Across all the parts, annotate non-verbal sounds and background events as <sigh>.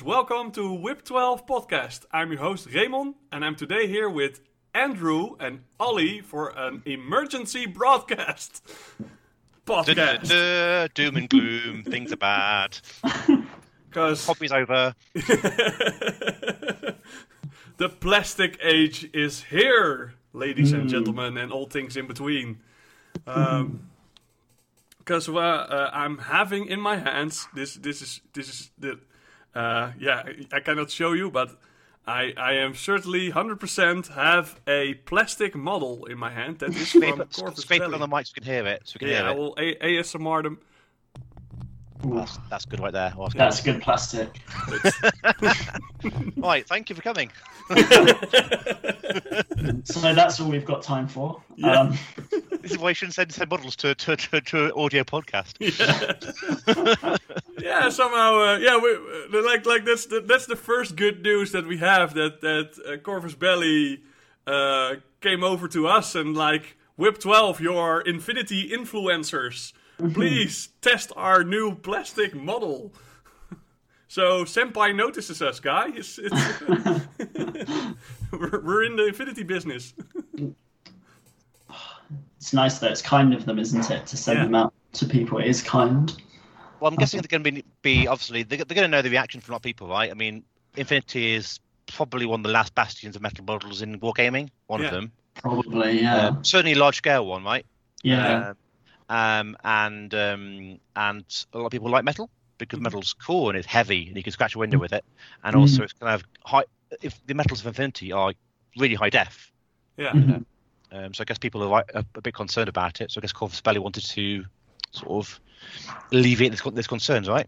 Greetings, listeners. Welcome to Whip 12 Podcast. I'm your host, Raymond, and I'm today here with Andrew and Ollie for an emergency broadcast. <laughs> Podcast. Duh, doom and gloom, things are bad. <laughs> Because Hobby's over. <laughs> the plastic age is here, ladies and gentlemen, and all things in between. Because uh, uh, I'm having in my hands this. This is this is the. Uh, yeah, I cannot show you, but I I am certainly hundred percent have a plastic model in my hand that is from scrape it Belli. on the mic so we can hear it. So we can Yeah, hear it. will a- ASMR them. That's, that's good right there. That's That's good plastic. good. <laughs> Right, thank you for coming. <laughs> So that's all we've got time for. Yeah. Um, <laughs> This is why you shouldn't send, send models to, to, to, to an audio podcast. yeah, yeah somehow, uh, yeah, we, uh, like like that's the, that's the first good news that we have that that uh, Corvus Belli uh, came over to us and like Whip Twelve, your Infinity influencers, please test our new plastic model. <laughs> So Senpai notices us, guys. It's, <laughs> we're, we're in the Infinity business. <laughs> it's nice that it's kind of them, isn't it, to send Yeah. them out to people. It is kind. Well, I'm guessing they're going to be, be obviously, they're, they're going to know the reaction from a lot of people, right? I mean, Infinity is probably one of the last bastions of metal models in wargaming, one Yeah. of them. Probably, yeah. Uh, certainly a large scale one, right? yeah. Um, um, and um, and a lot of people like metal because metal's cool and it's heavy and you can scratch a window with it, and also it's kind of high. If the metals of Infinity are really high def, Yeah. Mhm. um, so I guess people are like, a, a bit concerned about it. So I guess Corvus Belli wanted to sort of alleviate this, this concerns, right?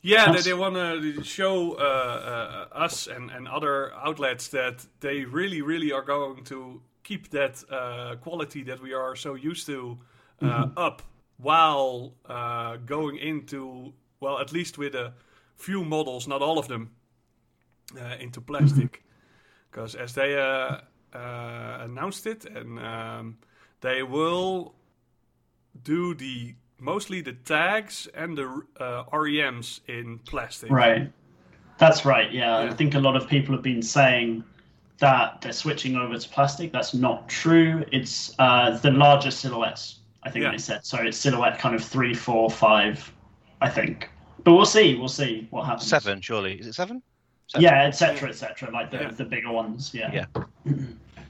Yeah, they, they want to show uh, uh, us and, and other outlets that they really, really are going to keep that uh, quality that we are so used to uh, up while uh, going into, well, at least with a few models, not all of them, uh, into plastic. Because as they uh, uh, announced it, and um, they will do the mostly the tags and the uh, REMs in plastic. Right. That's right, yeah. Yeah. I think a lot of people have been saying that they're switching over to plastic. That's not true. It's uh, the larger silhouettes, I think Yeah. they said. So it's silhouette kind of three, four, five, I think. But we'll see. We'll see what happens. Seven, surely. Is it seven? Seven. Yeah, etc., etc. like the, Yeah. the bigger ones. Yeah. Yeah. <clears throat>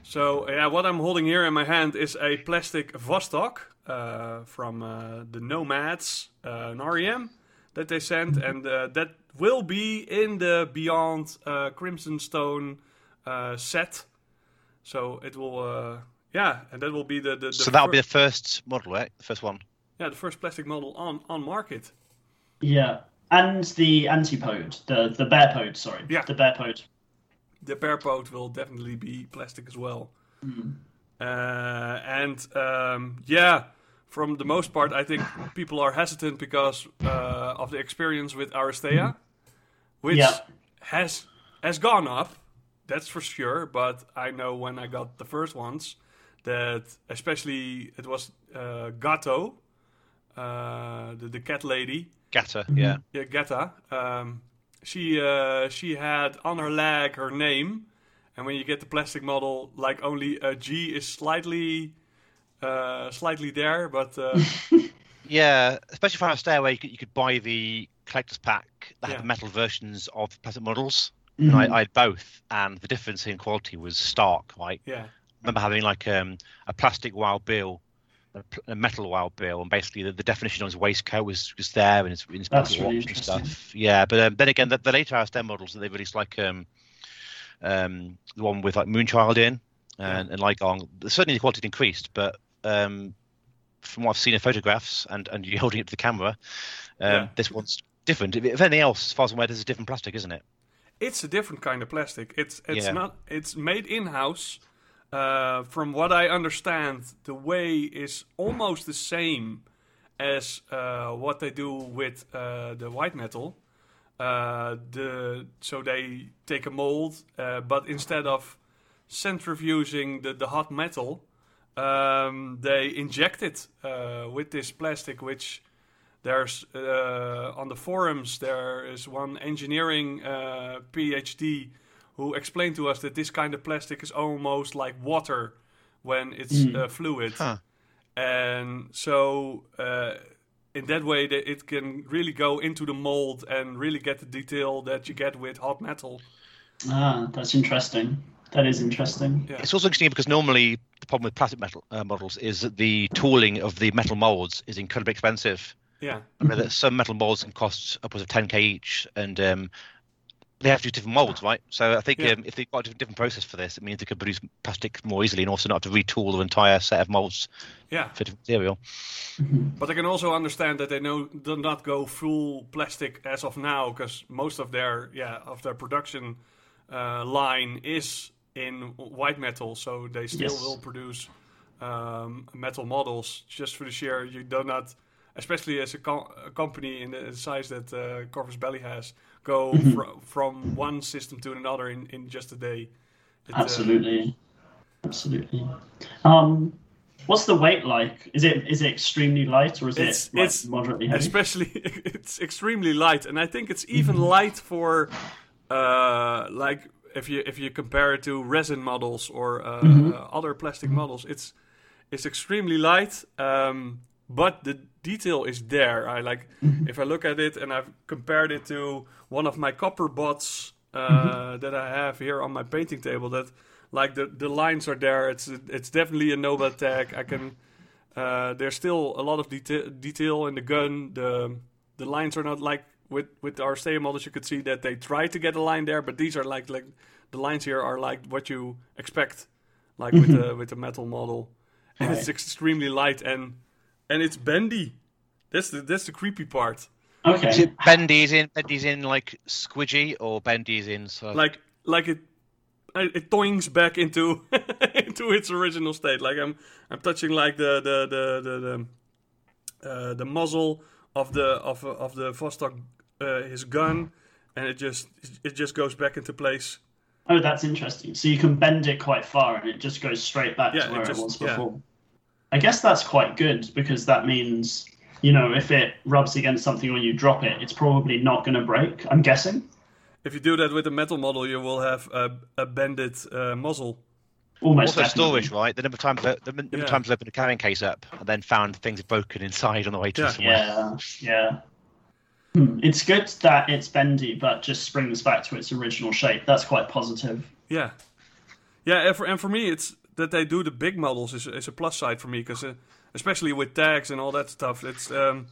So yeah, what I'm holding here in my hand is a plastic Vostok uh, from uh, the Nomads, uh, an REM that they sent, and uh, that will be in the Beyond uh, Crimson Stone uh, set. So it will, uh, yeah, and that will be the, the, the So that'll fir- be the first model, right? The first one. yeah the first plastic model on on market. Yeah. And the antipode, the the bear pod, sorry. Yeah. The bear pod. The Bearpot will definitely be plastic as well. Uh, and um, yeah, from the most part, I think people are hesitant because uh, of the experience with Aristeia, which Yeah. has has gone up. That's for sure. But I know when I got the first ones that, especially, it was uh, Gato, uh, the, the cat lady. Gatter, yeah. Yeah, Geta. Um, she uh, she had on her leg her name, and when you get the plastic model, like only a G is slightly uh, slightly there, but uh, <laughs> Yeah, especially for a stairway, you could, you could buy the collector's pack that Yeah. had the metal versions of the plastic models. Mhm. And I, I had both, and the difference in quality was stark. Right, yeah, I remember having like um, a plastic Wild Bill, a, pl- a metal Wild Bill, and basically the, the definition on his waistcoat was was there and his, in his That's really watch and stuff. Yeah, but um, then again, the, the later RSM models that they released, like um, um, the one with like Moonchild in, and, and like on certainly the quality increased, but um, from what I've seen in photographs and and <laughs> you holding it to the camera, um, Yeah. this one's different. If, if anything else, as far as I'm aware, this is different plastic, isn't it? it's a different kind of plastic. It's it's Yeah. not it's made in house. Uh, from what I understand, the way is almost the same as uh, what they do with uh, the white metal. Uh, the so they take a mold, uh, but instead of centrifuging the, the hot metal, um, they inject it with this plastic, which there's on the forums there is one engineering PhD who explained to us that this kind of plastic is almost like water when it's Mm. uh, fluid, Huh. and so uh, in that way that it can really go into the mold and really get the detail that you get with hot metal. Ah, that's interesting. That is interesting. Yeah. It's also interesting because normally the problem with plastic metal uh, models is that the tooling of the metal molds is incredibly expensive. Yeah, I mean, that some metal molds can cost upwards of 10k each, and um, they have to use different molds, right? So I think Yeah. um, if they've got a different process for this, it means they can produce plastic more easily and also not have to retool the entire set of molds yeah. for different material. But I can also understand that they know do not go full plastic as of now because most of their yeah of their production uh, line is in white metal, so they still Yes. will produce um, metal models just for the sheer you do not, especially as a, co- a company in the size that uh, Corvus Belli has, go fr- from one system to another in, in just a day. It, uh, Absolutely. Absolutely. Um, what's the weight like? Is it is it extremely light or is It's- it like, it's moderately heavy? especially <laughs> it's extremely light and i think it's even light for uh like if you if you compare it to resin models or uh, uh, other plastic models it's it's extremely light um but the detail is there. I like if i look at it and i've compared it to one of my copper bots uh that i have here on my painting table that like the the lines are there. It's it's definitely a nobel tag. I can uh, there's still a lot of deta- detail in the gun. The the lines are not like with with our stay models. You could see that they try to get a line there, but these are like like the lines here are like what you expect, like with the with the metal model, and it's extremely light and and it's bendy. That's the that's the creepy part. Okay. Is it Bendy's in Bendy's in like squidgy or Bendy's in sort of, Like like it. It toings back into <laughs> into its original state. Like I'm, I'm touching like the the the the the, uh, the muzzle of the of of the Vostok uh, his gun, and it just it just goes back into place. Oh, that's interesting. So you can bend it quite far and it just goes straight back Yeah, to where it, just- was yeah. Before. I guess that's quite good because that means, you know, if it rubs against something when you drop it, it's probably not going to break, I'm guessing. If you do that with a metal model, you will have a, a bended uh, muzzle. Almost also definitely. storage, right? The number of times the number Yeah. of times I opened a carrying case up and then found things broken inside on the way to Yeah. somewhere. Yeah, yeah. Hmm. It's good that it's bendy, but just springs back to its original shape. That's quite positive. Yeah, yeah, and for, and for me, it's that they do the big models is, is a plus side for me because uh, especially with tags and all that stuff, it's um,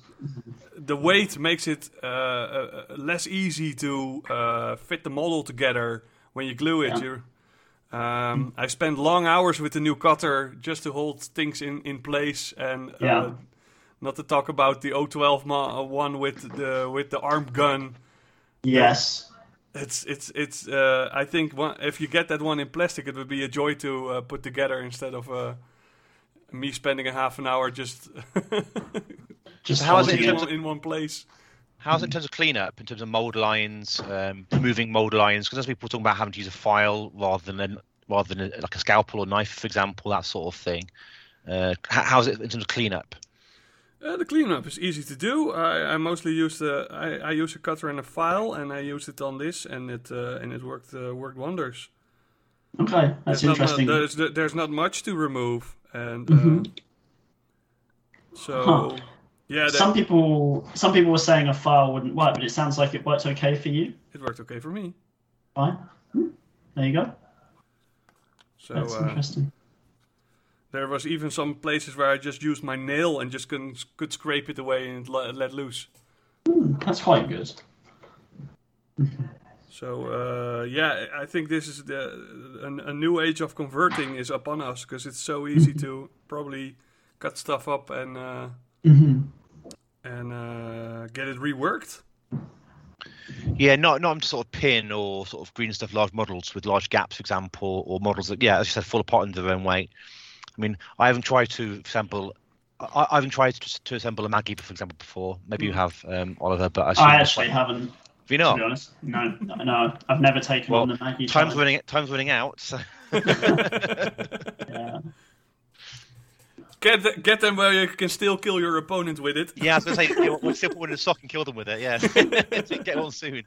the weight makes it uh, uh, less easy to uh, fit the model together when you glue it. Yeah. You're, um, I spent long hours with the new cutter just to hold things in, in place and Yeah. uh, not to talk about the O12 mo- uh, one with the with the armed gun. Yes. It's it's it's. Uh, I think one, if you get that one in plastic, it would be a joy to uh, put together instead of uh, me spending a half an hour just <laughs> Just how is it in in one, in one place. How's it in terms of cleanup, in terms of mold lines, um, removing mold lines? Because there's people talking about having to use a file rather than an, rather than a, like a scalpel or knife, for example, that sort of thing. Uh, how's it in terms of cleanup? Uh, the cleanup is easy to do. I, I mostly use the I, I use a cutter and a file, and I used it on this, and it uh, and it worked uh, worked wonders. Okay, that's There's not, interesting. there's, there's not much to remove, and uh, Mhm. so Huh. yeah, that, some people, some people were saying a file wouldn't work, but it sounds like it worked okay for you. it worked okay for me. Fine. Hmm. There you go. So That's uh, interesting. There was even some places where I just used my nail and just could, could scrape it away and let, let loose. Hmm, that's quite good. So uh, yeah, I think this is the a, a new age of converting is upon us because it's so easy to probably cut stuff up and uh, hmm and uh, get it reworked. Yeah, not not sort of pin or sort of green stuff large models with large gaps, for example, or models that, yeah, as you said, fall apart in their own way. I mean, I haven't tried to assemble. I, I haven't tried to, to assemble a Maggie, for example, before. Maybe you have, um, Oliver, but I, I actually haven't, Have you to be honest. No, no, no, I've never taken Well, on the Maggie. Time's challenge. running. Time's running out. So. <laughs> Yeah. get th- get them where you can still kill your opponent with it. Yeah, I was going to say, yeah, <laughs> we'll still put one in a sock and kill them with it. Yeah, <laughs> get one soon.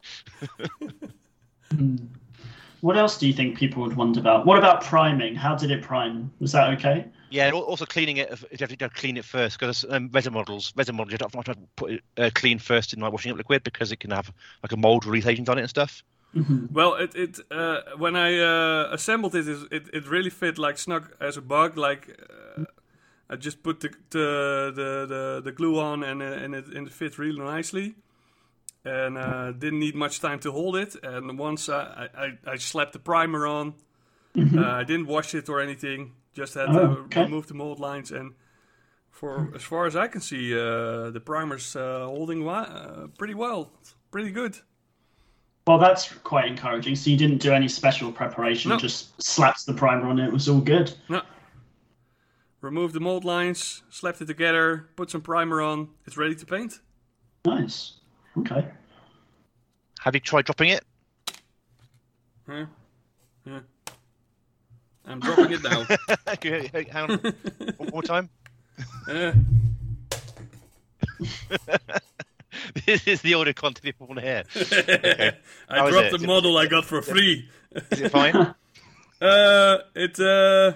What else do you think people would wonder about? What about priming? How did it prime? Was that okay? Yeah, and also cleaning it. if- You have to you have to clean it first because um, resin models, resin models, you have to, have to put it uh, clean first in like washing up liquid because it can have like a mold release agent on it and stuff. Well, it it uh, when I uh, assembled it, it, it, it really fit like snug as a bug. Like uh, I just put the the the, the, the glue on and uh, and it and it fit really nicely. And uh, didn't need much time to hold it. And once I, I, I slapped the primer on, uh, I didn't wash it or anything. Just had Oh, to okay. remove the mold lines. And for as far as I can see, uh, the primer's uh, holding wi- uh, pretty well. Pretty good. Well, that's quite encouraging. So you didn't do any special preparation, No. just slapped the primer on it. It was all good. No. Remove the mold lines, slapped it together, put some primer on. It's ready to paint. Nice. Okay. Have you tried dropping it? Huh? Yeah. I'm dropping it now. <laughs> Hang on, one more time. <laughs> Uh, <laughs> this is the audio content people want to hear. Okay. I How is dropped it? the model I got for free. Is it fine? Uh, it uh,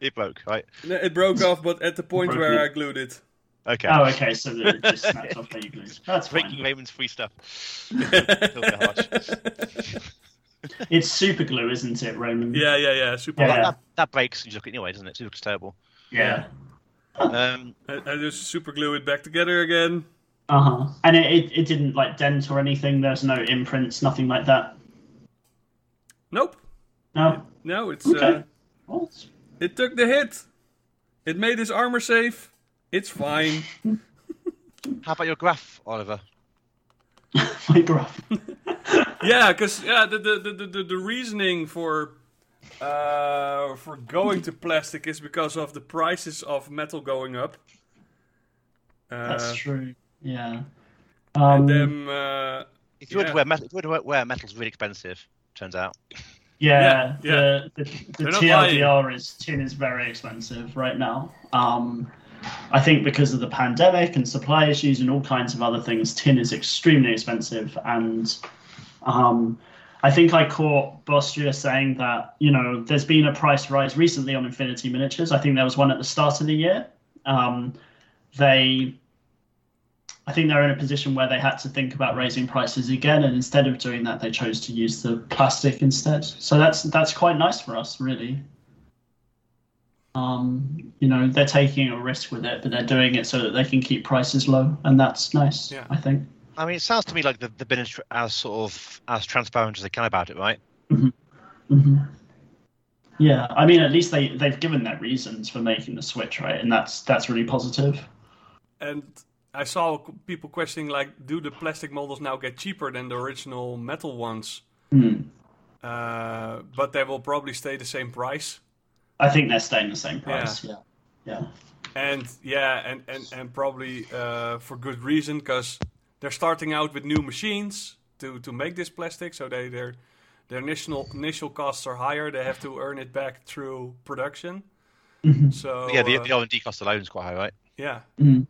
it broke, right? it broke off, but at the point Broke where it. I glued it. Okay. Oh, okay. So it just snapped <laughs> off where you glued. That's Breaking fine. Raymond's free stuff. <laughs> Little bit harsh. It's super glue, isn't it, Roman? Yeah, yeah, yeah. Super. Yeah. That, that, that breaks and you look at it anyway, doesn't it? It looks terrible. Yeah. Um, I, I just super glue it back together again. Uh huh. And it, it, it didn't like dent or anything. There's no imprints, nothing like that. Nope. No. No, it's Okay. uh, Well, it's- it took the hit. It made his armor safe. It's fine. how about your graph, Oliver? <laughs> my graph. <laughs> yeah, because yeah, the, the, the, the, the reasoning for uh, for going to plastic is because of the prices of metal going up. Uh, That's true. Yeah. and Um, them, uh, If you were to wear metal, if you were to wear metal's really expensive. Turns out. yeah, yeah, the the, the They're not lying. TLDR is tin is very expensive right now. Um, I think because of the pandemic and supply issues and all kinds of other things, tin is extremely expensive. And um, I think I caught Bostria saying that you know there's been a price rise recently on Infinity miniatures. I think there was one at the start of the year. Um, they I think they're in a position where they had to think about raising prices again, and instead of doing that, they chose to use the plastic instead. So that's that's quite nice for us, really. Um, you know, they're taking a risk with it, but they're doing it so that they can keep prices low, and that's nice. Yeah. I think. I mean, it sounds to me like they've, they've been as, sort of as transparent as they can about it, right? hmm Yeah, I mean, at least they they've given their reasons for making the switch, right? And that's that's really positive. and I saw people questioning like, do the plastic models now get cheaper than the original metal ones? Mm. Uh, but they will probably stay the same price. I think they're staying the same price. Yeah, yeah. And yeah, and and and probably uh, for good reason because they're starting out with new machines to to make this plastic, so they their their initial initial costs are higher. They have to earn it back through production. So yeah, the, uh, the R&D cost alone is quite high, right? yeah, Mhm.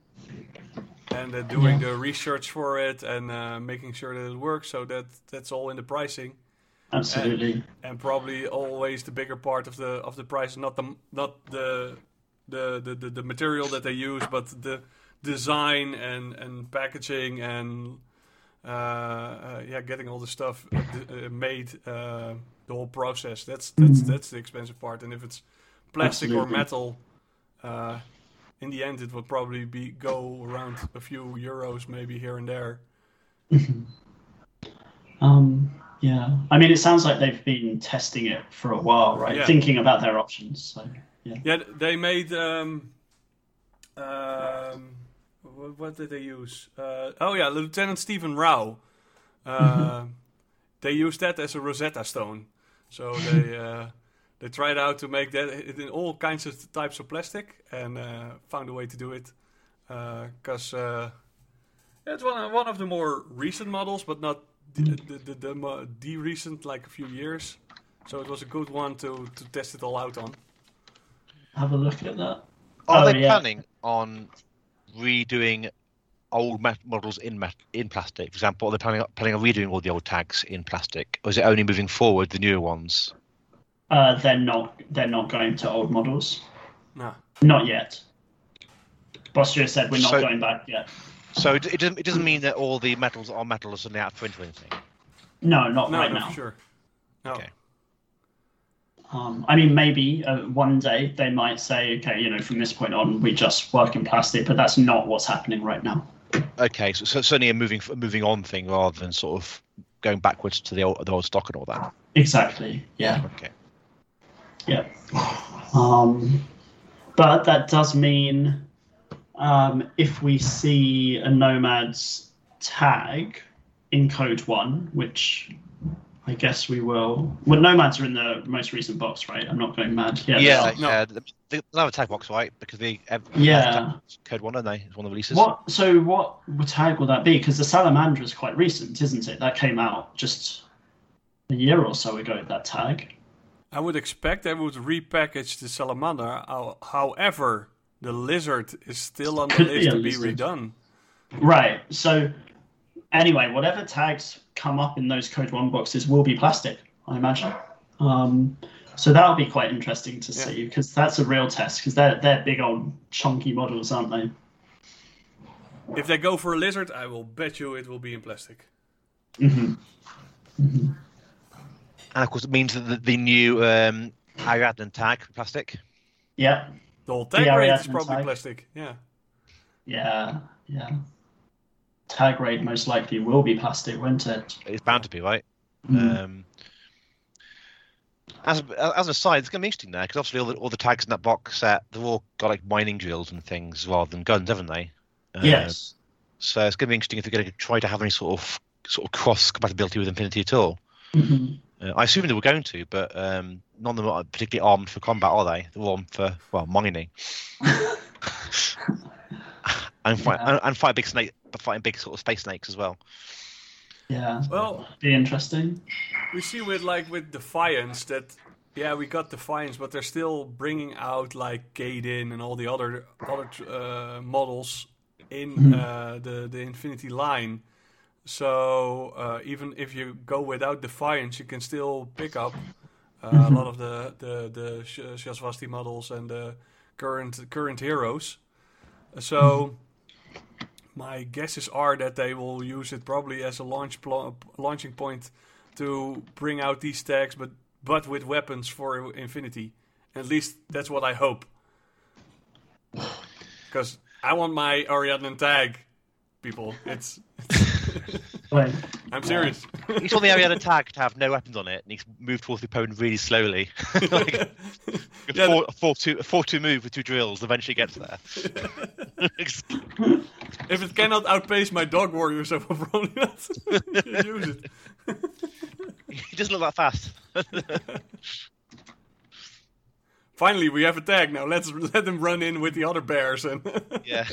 and uh, doing the research for it and uh, making sure that it works. So that that's all in the pricing. Absolutely. and probably always the bigger part of the of the price, not the not the the the, the, the material that they use, but the design and and packaging and uh, uh, yeah, getting all the stuff uh, uh, made, uh, the whole process. That's that's that's the expensive part. And if it's plastic or metal, uh, in the end, it would probably be go around a few euros, maybe here and there. <laughs> Um, yeah. I mean, it sounds like they've been testing it for a while, right? Yeah. Thinking about their options. So, yeah. Yeah, they made. Um, um, what, did they use? Uh, oh yeah, Lieutenant Stephen Rao. Uh, They used that as a Rosetta Stone. So they <laughs> uh, they tried out to make that in all kinds of types of plastic and uh, found a way to do it. Because uh, it's one one of the more recent models, but not the the, the, the, mo- the recent like a few years. So it was a good one to, to test it all out on. Have a look at that. Are Oh, they yeah. planning on redoing old models in met- in plastic? For example, are they planning planning on redoing all the old tags in plastic, or is it only moving forward the newer ones? Uh, they're not. They're not going to old models. No. Not yet. Bostria said we're not So- going back yet. So it, it doesn't it doesn't mean that all the metals on metal are suddenly out of print or anything. No, not No, right no, now. sure. No. Okay. Um, I mean, maybe uh, one day they might say, okay, you know, from this point on, we just work in plastic, but that's not what's happening right now. Okay, so, so it's certainly a moving a moving on thing rather than sort of going backwards to the old, the old stock and all that. Exactly. Yeah. Okay. Yeah. Um, but that does mean um, if we see a Nomad's tag in code one, which I guess we will. Well, Nomads are in the most recent box, right? I'm not going mad. Yeah. Yeah, are. No. yeah. They, they have a tag box, right? Because they have Yeah. code one, don't they? It's one of the releases. What? So what tag will that be? Because the Salamander is quite recent, isn't it? That came out just a year or so ago. That tag. I would expect they would repackage the salamander. However, the lizard is still on the Could list a to be lizard. redone. Right. So anyway, whatever tags come up in those code one boxes will be plastic, I imagine. Um, so that'll be quite interesting to Yeah. see because that's a real test because they're they're big old chunky models, aren't they? If they go for a lizard, I will bet you it will be in plastic. Mm-hmm. And of course, it means that the, the new um, Ariadna tag plastic. Yeah. The whole tag Yeah, rate is probably tag. plastic. Yeah. Yeah. Yeah. Tag rate most likely will be plastic, won't it? It's bound to be, right? Mm. Um, as as an aside, it's going to be interesting there because obviously all the, all the tags in that box set they've all got like mining drills and things rather than guns, haven't they? Uh, yes. So it's going to be interesting if they're going to try to have any sort of sort of cross compatibility with Infinity at all. Mhm. Uh, I assume they were going to, but um, none of them are particularly armed for combat, are they? They're armed for well mining. <laughs> and fight Yeah. and, and fight big snake, but fighting big sort of space snakes as well. Yeah. Well, Be interesting. we see with like with Defiance that yeah we got Defiance, but they're still bringing out like Gaiden and all the other other uh, models in Mhm. uh, the the Infinity line. So uh, even if you go without Defiance, you can still pick up uh, a lot of the the the Sh- Shasvastii models and the current current heroes. So. My guesses are that they will use it probably as a launch pl- launching point to bring out these tags, but but with weapons for Infinity. At least that's what I hope. <sighs> Because I want my Ariadna tag, people. It's. I'm serious. Each on the area of tag to have no weapons on it, and he's moved towards the opponent really slowly. <laughs> like Yeah, four, a four two a four two move with two drills eventually gets there. <laughs> if it cannot outpace my dog warriors, I will probably not use it. <laughs> he doesn't look that fast. Finally, we have a tag now. Let's let them run in with the other bears and yeah.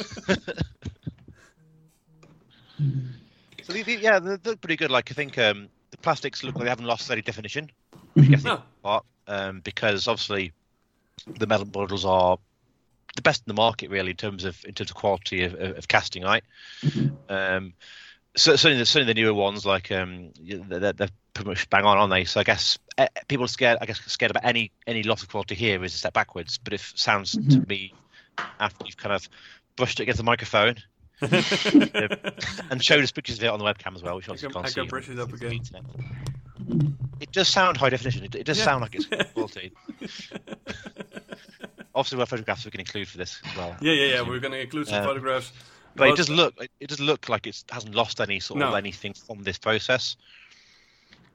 So the, the, yeah, they look pretty good. Like I think um, the plastics look like they haven't lost any definition. I guess No. part, um, because obviously the metal models are the best in the market really in terms of in terms of quality of, of, of casting, right? Um, so, certainly, the, certainly the newer ones like um, they're, they're pretty much bang on, aren't they? So I guess uh, people are scared. I guess scared about any any loss of quality here is a step backwards. But if sounds to Mhm. me after you've kind of brushed it against the microphone <laughs> and showed us pictures of it on the webcam as well, which I obviously can, can't I see. can brush it up again. It does sound high definition. It, it does Yeah. sound like it's good <laughs> quality. Obviously, what photographs we can include for this as well. Yeah, yeah, yeah. We're gonna include some Uh, photographs. But it But- does look it does look like it hasn't lost any sort of anything from this process.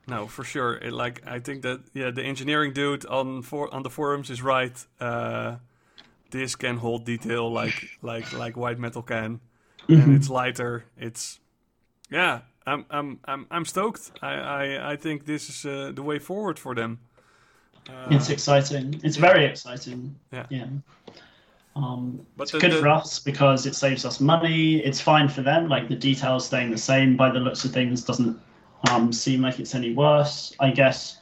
No, for sure. It, like I think that yeah, the engineering dude on for on the forums is right. Uh, this can hold detail like like like white metal can, and it's lighter. It's yeah. I'm I'm I'm I'm stoked. I I, I think this is uh, the way forward for them. Uh, It's exciting. It's very exciting. Yeah. Yeah. Um, But it's the- good the- for us because it saves us money. It's fine for them. Like the details staying the same by the looks of things doesn't um, seem like it's any worse. I guess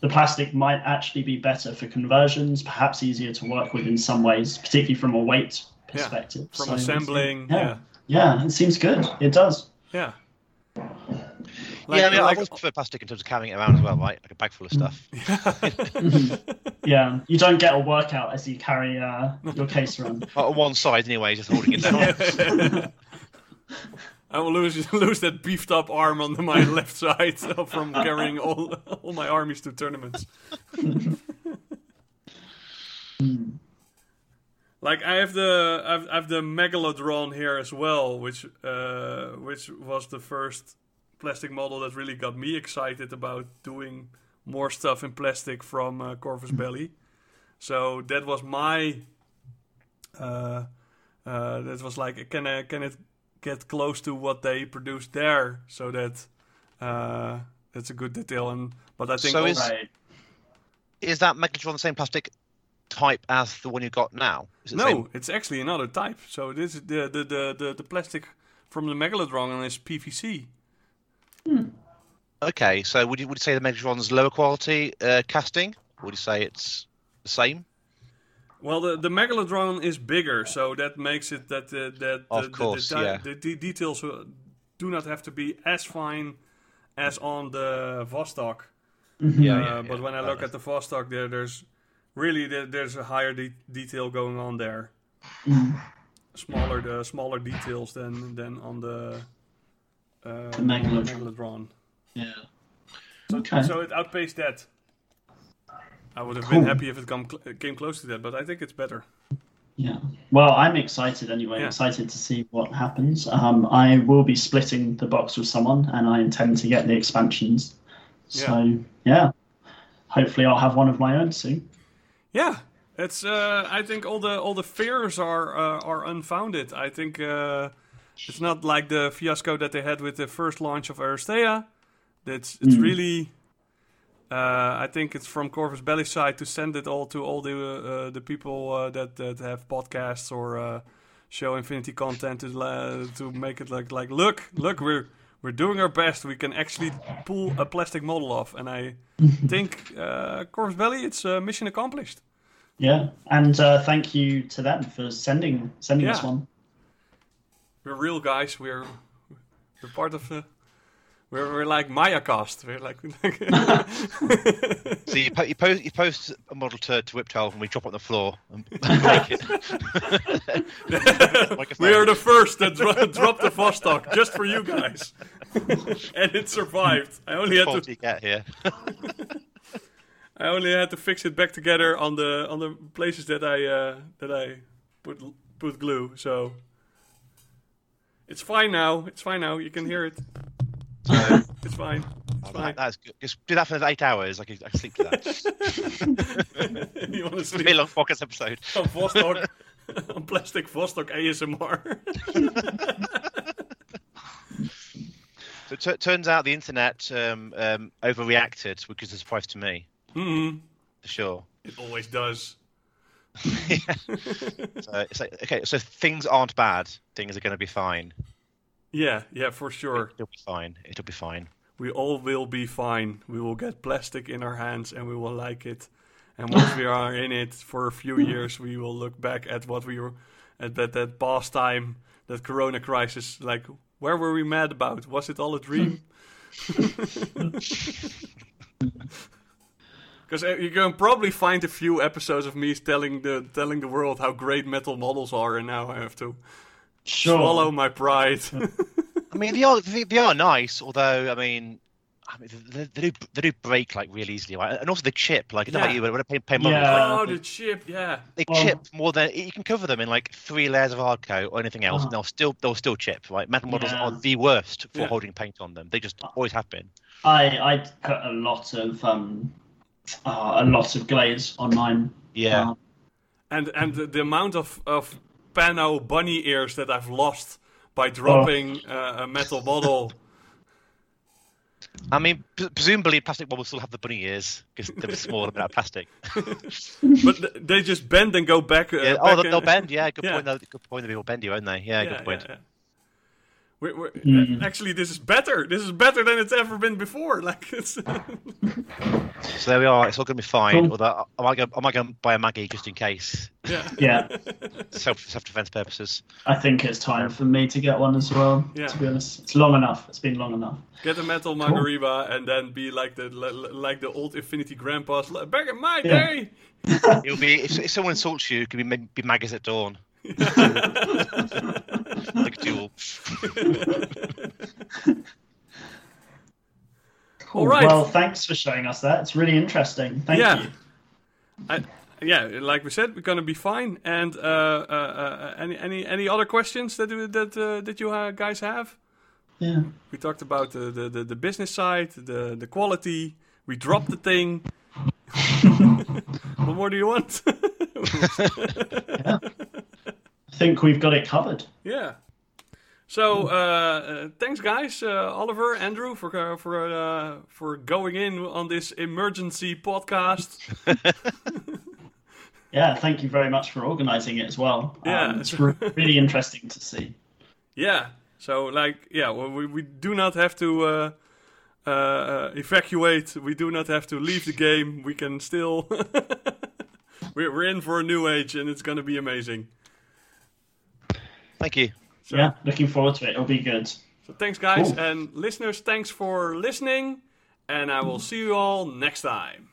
the plastic might actually be better for conversions, perhaps easier to work with in some ways, particularly from a weight perspective. From So, assembling, yeah. yeah, Yeah, it seems good. It does. yeah. yeah, I mean, like- I always prefer plastic in terms of carrying it around as well, right? Like a bag full of stuff. <laughs> Yeah, you don't get a workout as you carry uh, your case around. <laughs> On one side, anyway, just holding it down. <laughs> I will lose lose that beefed up arm on my left side from carrying all all my armies to tournaments. Like I have the I've, I have the megalodron here as well, which uh, which was the first plastic model that really got me excited about doing more stuff in plastic from uh, Corvus Belli. So that was my uh, uh, that was like can I, can it get close to what they produced there so that uh, that's a good detail and but I think So is- Right. Is that Megatron the same plastic type as the one you got now? Is it no same? it's actually another type so this is the the, the, the, the plastic from the megalodron is PVC Okay, so would you would you say the Megatron's lower quality uh, casting? Would you say it's the same? Well, the, the megalodron is bigger, so that makes it that uh, that Of the, course, the, the, yeah. the, the details uh, do not have to be as fine as on the Vostok. Yeah, Uh, but when I look at the Vostok, there there's really there, there's a higher de- detail going on there. Smaller the smaller details than than on the, uh, The Megalodron. Yeah. So, Okay. so it outpaced that. I would have Cool. been happy if it come cl- came close to that, but I think it's better. Yeah. Well, I'm excited anyway. Yeah. Excited to see what happens. Um, I will be splitting the box with someone, and I intend to get the expansions. So yeah, hopefully I'll have one of my own soon. Yeah, it's. Uh, I think all the all the fears are uh, are unfounded. I think uh, it's not like the fiasco that they had with the first launch of Aristeia. It's it's really. Uh, I think it's from Corvus Belli side to send it all to all the uh, the people uh, that that have podcasts or uh, show Infinity content to to make it like like look look we're we're doing our best. We can actually pull a plastic model off, and I <laughs> think uh, Corvus Belli it's uh, mission accomplished. Yeah, and uh, thank you to them for sending sending us Yeah. one. We're real guys. We're we're part of the. We're, we're like Mayacast. We're like. <laughs> <laughs> So you, po- you post you post a model to, to Whiptail and we drop it on the floor and <laughs> break it. Like we are the first that dro- dropped the Vostok just for you guys, and it survived. I only had to. get here. I only had to fix it back together on the on the places that I uh, that I put put glue. So it's fine now. It's fine now. You can hear it. <laughs> It's fine. It's fine. That- that's good. Just do that for eight hours. I can, I can sleep to that. <laughs> you want to It's a sleep? long podcast episode. on Vostok, on <laughs> plastic Vostok ASMR. So it t- turns out the internet um, um, overreacted, which is a surprise to me, hmm for sure. It always does. Yeah. so it's like, okay, so things aren't bad. Things are going to be fine. Yeah, yeah, for sure. It'll be fine. It'll be fine. We all will be fine. We will get plastic in our hands and we will like it. And once we are in it for a few <laughs> years, we will look back at what we were at that that past time, that Corona crisis. Like, where were we mad about? Was it all a dream? <laughs> <laughs> Because uh, you can probably find a few episodes of me telling the telling the world how great metal models are, and now I have to Sure. swallow my pride. <laughs> I mean, they are they, they are nice, although I mean, I mean they, they do they do break like real easily, right? And also the chip, like it's not Yeah. like you when I pay, pay models, Yeah. like, oh, the chip, yeah. they Well- chip more than you can cover them in like three layers of hard coat or anything else, Uh-huh. and they'll still they'll still chip, right? Metal models Yeah. are the worst for Yeah. holding paint on them. They just always have been. I I put a lot of um uh, a lot of glaze on mine. Yeah. Um, And and the, the amount of of Pano bunny ears that I've lost by dropping uh, a metal bottle. I mean, p- presumably plastic models still have the bunny ears because they're small and out of plastic. <laughs> but they just bend and go back. Uh, Yeah. back Oh, they'll, in- they'll bend. Yeah, good Yeah. point. They'll, good point. They will bend you, won't they? Yeah, good point. Yeah. We're, we're, Mm. Actually, this is better. This is better than it's ever been before. <laughs> Like it's So there we are. It's all going to be fine. Cool. Although I might go, I might go buy a Maggie just in case, yeah, Yeah, <laughs> self self defense purposes. I think it's time for me to get one as well. Yeah. To be honest, it's long enough. It's been long enough. get a metal Maghariba and then be like the like the old Infinity grandpas. Back in my Yeah. day. It'll be if, if someone insults you, it can be be Maggies at dawn. Like a duel. Cool. All right. Well, thanks for showing us that. It's really interesting. Thank Yeah. you. I, yeah, like we said, we're gonna be fine. And uh, uh, uh, any any any other questions that you- that uh, that you uh, guys have? Yeah. We talked about the, the, the, the business side, the the quality. We dropped the thing. <laughs> what more do you want? I think we've got it covered. yeah. So uh, uh, thanks, guys, uh, Oliver, Andrew, for uh, for uh, for going in on this emergency podcast. <laughs> Yeah, thank you very much for organising it as well. Yeah. Um, it's re- really interesting to see. Yeah. So like, yeah, well, we we do not have to uh, evacuate. We do not have to leave the game. We can still. <laughs> we're we're in for a new age, and it's gonna be amazing. Thank you. So, Yeah, looking forward to it. It'll be good. So thanks, guys, Cool. and listeners. Thanks for listening, and I will see you all next time.